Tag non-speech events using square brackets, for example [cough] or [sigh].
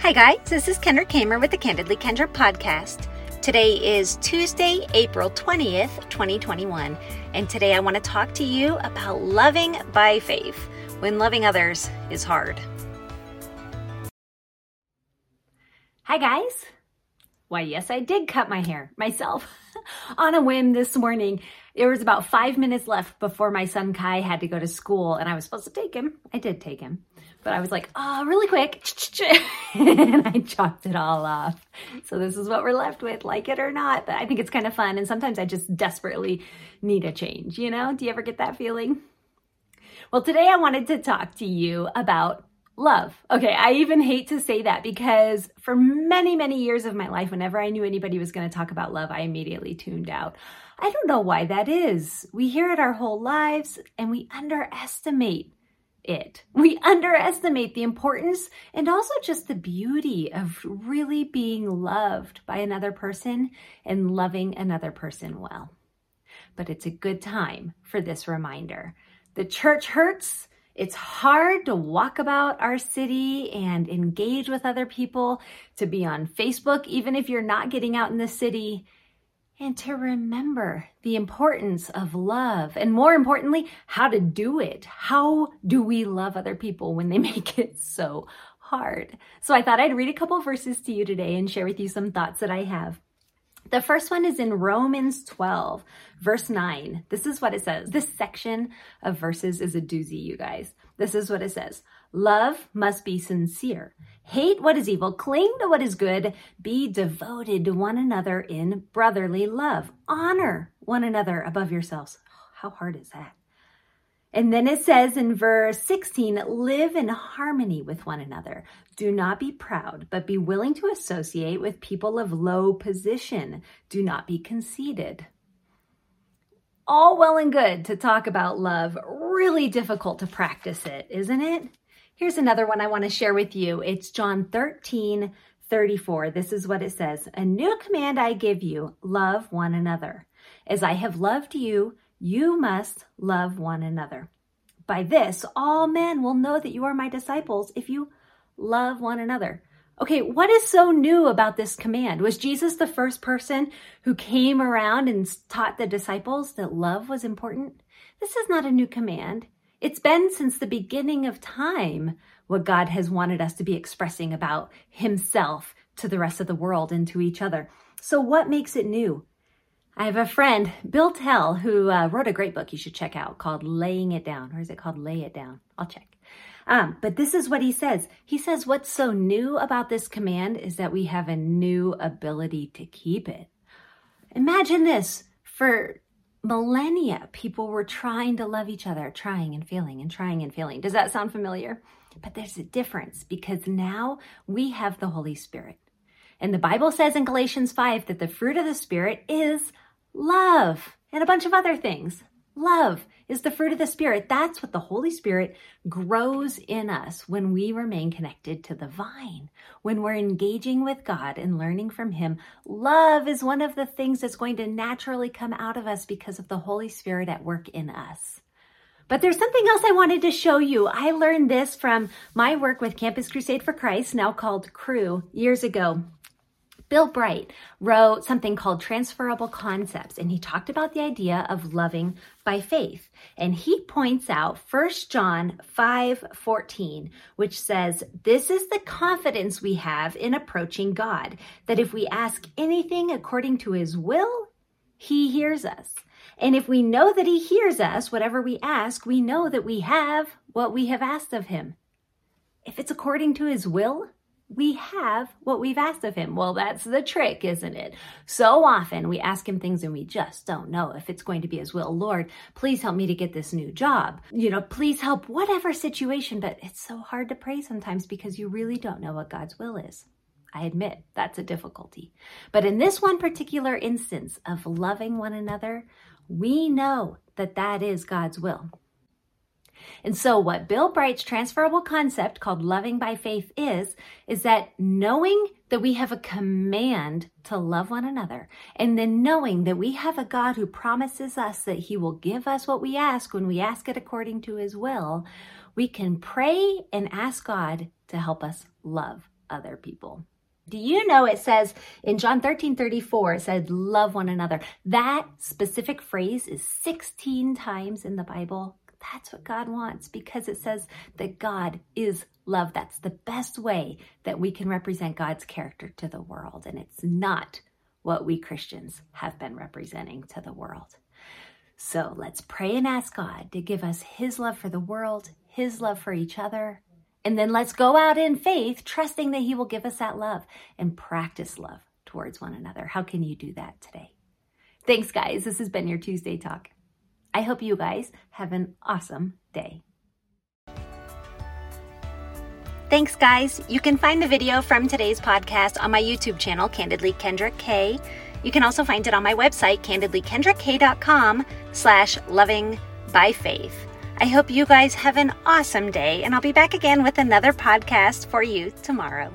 Hi, guys. This is Kendra Kamer with the Candidly Kendra podcast. Today is Tuesday, April 20th, 2021. And today I want to talk to you about loving by faith when loving others is hard. Hi, guys. Why, yes, I did cut my hair myself [laughs] on a whim this morning. There was about five minutes left before my son Kai had to go to school, and I was supposed to take him. I did take him, but I was like, oh, really quick. [laughs] and I chopped it all off. So this is what we're left with, like it or not. But I think it's kind of fun. And sometimes I just desperately need a change, you know? Do you ever get that feeling? Well, today I wanted to talk to you about love. Okay, I even hate to say that because for many, many years of my life, whenever I knew anybody was going to talk about love, I immediately tuned out. I don't know why that is. We hear it our whole lives and we underestimate it. We underestimate the importance and also just the beauty of really being loved by another person and loving another person well. But it's a good time for this reminder. The church hurts it's hard to walk about our city and engage with other people, to be on Facebook, even if you're not getting out in the city, and to remember the importance of love. And more importantly, how to do it. How do we love other people when they [laughs] make it so hard? So I thought I'd read a couple verses to you today and share with you some thoughts that I have. The first one is in Romans 12, verse 9. This is what it says. This section of verses is a doozy, you guys. This is what it says Love must be sincere. Hate what is evil, cling to what is good, be devoted to one another in brotherly love. Honor one another above yourselves. How hard is that? And then it says in verse 16, live in harmony with one another. Do not be proud, but be willing to associate with people of low position. Do not be conceited. All well and good to talk about love, really difficult to practice it, isn't it? Here's another one I want to share with you. It's John 13, 34. This is what it says A new command I give you love one another. As I have loved you, you must love one another. By this, all men will know that you are my disciples if you love one another. Okay, what is so new about this command? Was Jesus the first person who came around and taught the disciples that love was important? This is not a new command. It's been since the beginning of time what God has wanted us to be expressing about Himself to the rest of the world and to each other. So, what makes it new? I have a friend, Bill Tell, who uh, wrote a great book you should check out called Laying It Down. Or is it called Lay It Down? I'll check. Um, but this is what he says. He says, What's so new about this command is that we have a new ability to keep it. Imagine this for millennia, people were trying to love each other, trying and failing and trying and failing. Does that sound familiar? But there's a difference because now we have the Holy Spirit. And the Bible says in Galatians 5 that the fruit of the Spirit is love and a bunch of other things. Love is the fruit of the Spirit. That's what the Holy Spirit grows in us when we remain connected to the vine, when we're engaging with God and learning from Him. Love is one of the things that's going to naturally come out of us because of the Holy Spirit at work in us. But there's something else I wanted to show you. I learned this from my work with Campus Crusade for Christ, now called Cru, years ago. Bill Bright wrote something called Transferable Concepts, and he talked about the idea of loving by faith. And he points out 1 John 5 14, which says, This is the confidence we have in approaching God, that if we ask anything according to his will, he hears us. And if we know that he hears us, whatever we ask, we know that we have what we have asked of him. If it's according to his will, we have what we've asked of him. Well, that's the trick, isn't it? So often we ask him things and we just don't know if it's going to be his will. Lord, please help me to get this new job. You know, please help whatever situation, but it's so hard to pray sometimes because you really don't know what God's will is. I admit that's a difficulty. But in this one particular instance of loving one another, we know that that is God's will. And so, what Bill Bright's transferable concept called loving by faith is, is that knowing that we have a command to love one another, and then knowing that we have a God who promises us that he will give us what we ask when we ask it according to his will, we can pray and ask God to help us love other people. Do you know it says in John 13 34, it said, love one another. That specific phrase is 16 times in the Bible. That's what God wants because it says that God is love. That's the best way that we can represent God's character to the world. And it's not what we Christians have been representing to the world. So let's pray and ask God to give us His love for the world, His love for each other. And then let's go out in faith, trusting that He will give us that love and practice love towards one another. How can you do that today? Thanks, guys. This has been your Tuesday Talk. I hope you guys have an awesome day. Thanks, guys. You can find the video from today's podcast on my YouTube channel, Candidly Kendra K. You can also find it on my website, candidlykendrak.com slash loving by faith. I hope you guys have an awesome day, and I'll be back again with another podcast for you tomorrow.